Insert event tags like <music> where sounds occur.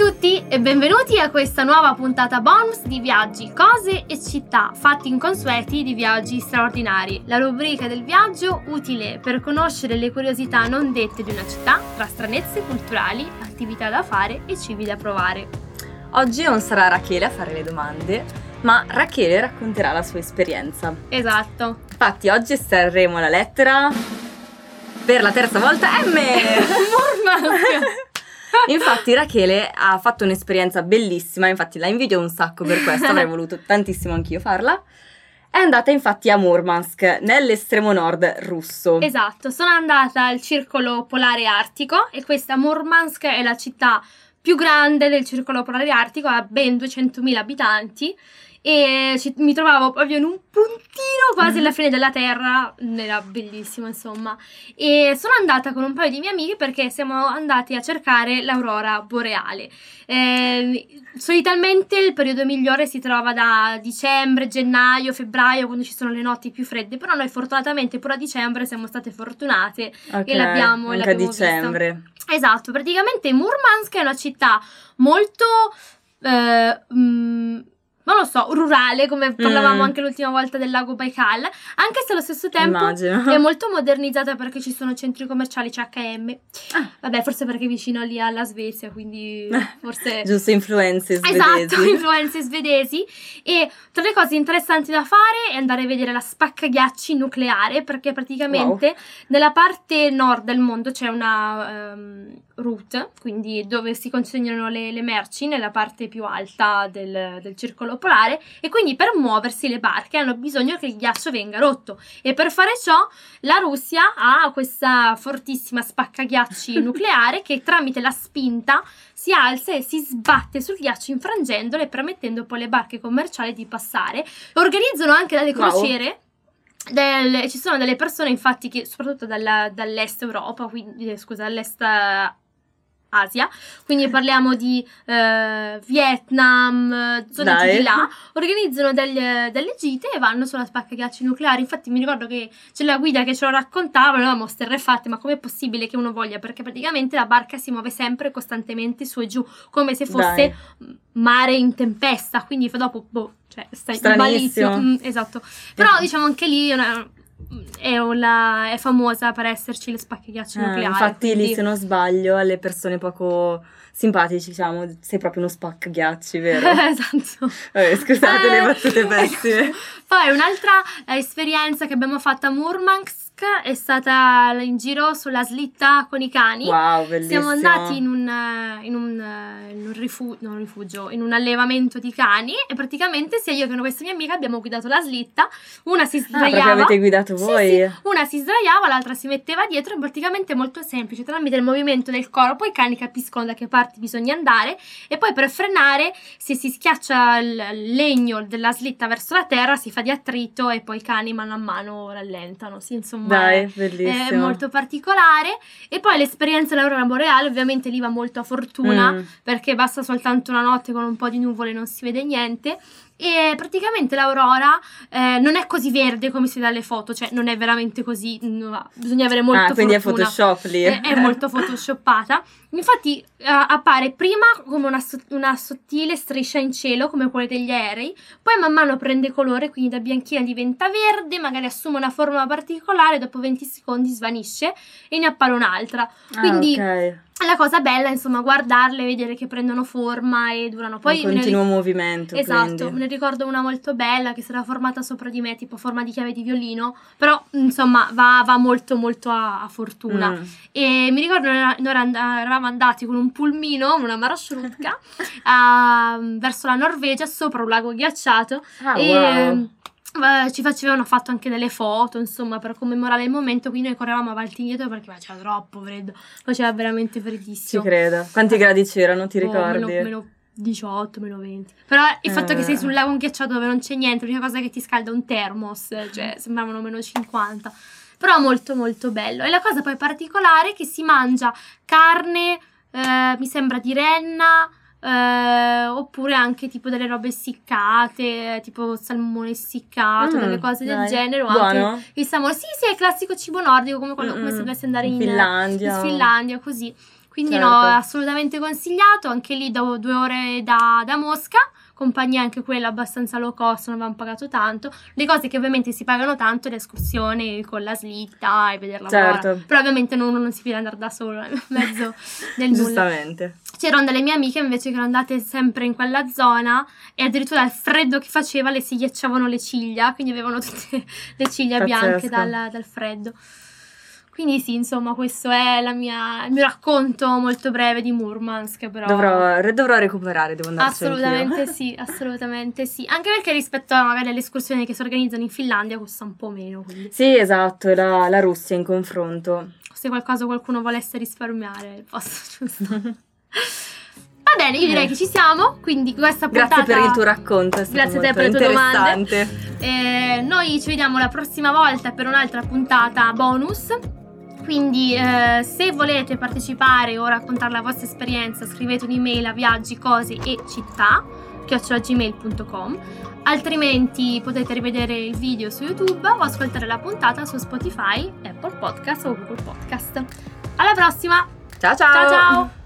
tutti e benvenuti a questa nuova puntata bonus di viaggi, cose e città, fatti inconsueti di viaggi straordinari. La rubrica del viaggio utile per conoscere le curiosità non dette di una città, tra stranezze culturali, attività da fare e cibi da provare. Oggi non sarà Rachele a fare le domande, ma Rachele racconterà la sua esperienza. Esatto. Infatti oggi estrarremo la lettera per la terza volta M. <laughs> Murmansk! <laughs> Infatti Rachele ha fatto un'esperienza bellissima, infatti la invidio un sacco per questo, avrei <laughs> voluto tantissimo anch'io farla. È andata infatti a Murmansk, nell'estremo nord russo. Esatto, sono andata al circolo polare artico e questa Murmansk è la città più grande del circolo polare artico, ha ben 200.000 abitanti e ci- mi trovavo proprio in un puntino quasi alla fine della terra, era bellissimo insomma. E sono andata con un paio di miei amici perché siamo andati a cercare l'aurora boreale. Eh, solitamente il periodo migliore si trova da dicembre, gennaio, febbraio, quando ci sono le notti più fredde, però noi fortunatamente pure a dicembre siamo state fortunate Ok, e l'abbiamo, anche a l'abbiamo vista. dicembre. Esatto, praticamente Murmansk è una città molto... eh, mm, non lo so, rurale, come parlavamo Mm. anche l'ultima volta del lago Baikal, anche se allo stesso tempo Immagino. è molto modernizzata perché ci sono centri commerciali, c'è H&M. Ah. Vabbè, forse perché è vicino lì alla Svezia, quindi forse... Giusto, influenze svedesi. Esatto, <laughs> influenze svedesi. E tra le cose interessanti da fare è andare a vedere la spaccaghiacci nucleare, perché praticamente nella parte nord del mondo c'è una ehm, route, quindi dove si consegnano le, le merci nella parte più alta del, del circolo polare, e quindi per muoversi le barche hanno bisogno che il ghiaccio venga rotto. E per fare ciò la Russia ha questa fortissima spaccaghiacci <laughs> nucleare che tramite la spinta si alza e si sbatte sul ghiaccio infrangendolo e permettendo poi alle barche commerciali di passare. Organizzano anche delle Wow. crociere. del- ci sono delle persone infatti che soprattutto dalla- dall'est Europa, quindi eh, scusa, dall'est Asia, quindi parliamo di eh, Vietnam, zone Dai. di là, organizzano delle, delle gite e vanno sulla spaccaghiacci nucleari. Infatti mi ricordo che c'è la guida che ce lo raccontava, noi eravamo sterrefatte, ma com'è possibile che uno voglia? Perché praticamente la barca si muove sempre costantemente su e giù, come se fosse Dai. mare in tempesta, quindi dopo, boh, cioè stai malissimo. Mm, esatto. Però diciamo anche lì una- è una- è famosa per esserci le spaccaghiacci Eh, nucleari. infatti lì quindi- se non sbaglio alle persone poco simpatici diciamo sei proprio uno spaccaghiacci vero? <laughs> esatto. Vabbè, scusate Eh, le battute pessime Poi un'altra eh, esperienza che abbiamo fatto a Murmansk è stata in giro sulla slitta con i cani. wow bellissimo Siamo andati in un, in un, in un rifu- non rifugio, in un allevamento di cani e praticamente sia io che questa mia amica abbiamo guidato la slitta, una si ah sdraiava. avete guidato Sì, voi? sì, una si sdraiava, l'altra si metteva dietro, è praticamente molto semplice, tramite il movimento del corpo i cani capiscono da che parte bisogna andare e poi per frenare se si schiaccia il legno della slitta verso la terra si fa di attrito e poi i cani mano a mano rallentano, sì, insomma Dai, è- bellissimo. È molto particolare. E poi l'esperienza dell'aurora boreale ovviamente lì va molto a fortuna Mm. perché basta soltanto una notte con un po' di nuvole e non si vede niente e praticamente l'aurora eh, non è così verde come si vede dalle foto, cioè non è veramente così, no, bisogna avere molto ah quindi è fortuna. Photoshop lì È, è molto photoshoppata. Infatti eh, appare prima come una, una sottile striscia in cielo, come quelle degli aerei, poi man mano prende colore, quindi da bianchina diventa verde, magari assume una forma particolare, dopo 20 secondi svanisce e ne appare un'altra. Ah, quindi ok. La cosa bella insomma guardarle, vedere che prendono forma e durano. Poi un continuo ric- movimento Esatto, quindi. ne ricordo una molto bella che si era formata sopra di me, tipo forma di chiave di violino, però insomma va, va molto molto a, a fortuna. Mm. E mi ricordo noi, noi era- eravamo andati con un pulmino, una marashrutka, <laughs> a- verso la Norvegia, sopra un lago ghiacciato Ah, e wow. Eh, ci facevano fatto anche delle foto, insomma, per commemorare il momento, quindi noi correvamo avanti e indietro perché faceva troppo freddo, faceva veramente Ci freddissimo. credo. Quanti gradi c'erano, ti Oh, ricordi? meno- meno 18, meno 20. Però il fatto che Eh. sei sul lago ghiacciato dove non c'è niente, l'unica cosa che ti scalda è un termos, cioè <laughs> sembravano meno 50. Però molto molto bello. E la cosa poi particolare è che si mangia carne, eh, mi sembra di renna, eh, oppure anche tipo delle robe essiccate, tipo salmone essiccato, Mm, delle cose del dai. genere. O anche il salmone. Sì, sì, è il classico cibo nordico, come, quello, come se dovessi andare in, in Finlandia. in Finlandia, così. Quindi certo. no, assolutamente consigliato, anche lì dopo due ore da, da Mosca compagnia anche quella abbastanza low cost, non avevamo pagato tanto. Le cose che ovviamente si pagano tanto, le escursioni con la slitta e vederla certo. Buona. Però ovviamente uno non si può andare da solo <laughs> nel mezzo del nulla. Giustamente. C'erano delle mie amiche invece che erano andate sempre in quella zona e addirittura il freddo che faceva le si ghiacciavano le ciglia, quindi avevano tutte le ciglia Pazzesco. bianche dal, dal freddo. Quindi sì, insomma, questo è mia, il mio racconto molto breve di Murmansk, però... Dovrò, dovrò recuperare, devo andare Assolutamente <laughs> sì, assolutamente sì. Anche perché rispetto a magari alle escursioni che si organizzano in Finlandia costa un po' meno. Quindi. Sì, esatto, la, la Russia in confronto. Se qualcosa qualcuno volesse risparmiare, posso, <laughs> giusto? <laughs> Va bene, io direi eh. che ci siamo, quindi questa puntata... Grazie per il tuo racconto, Grazie a te per le tue domande. Eh, noi ci vediamo la prossima volta per un'altra puntata bonus. Quindi eh, se volete partecipare o raccontare la vostra esperienza scrivete un'email a viaggi, cose e città chiocciolagmail.com altrimenti potete rivedere il video su YouTube o ascoltare la puntata su Spotify, Apple Podcast o Google Podcast. Alla prossima! Ciao ciao! Ciao ciao!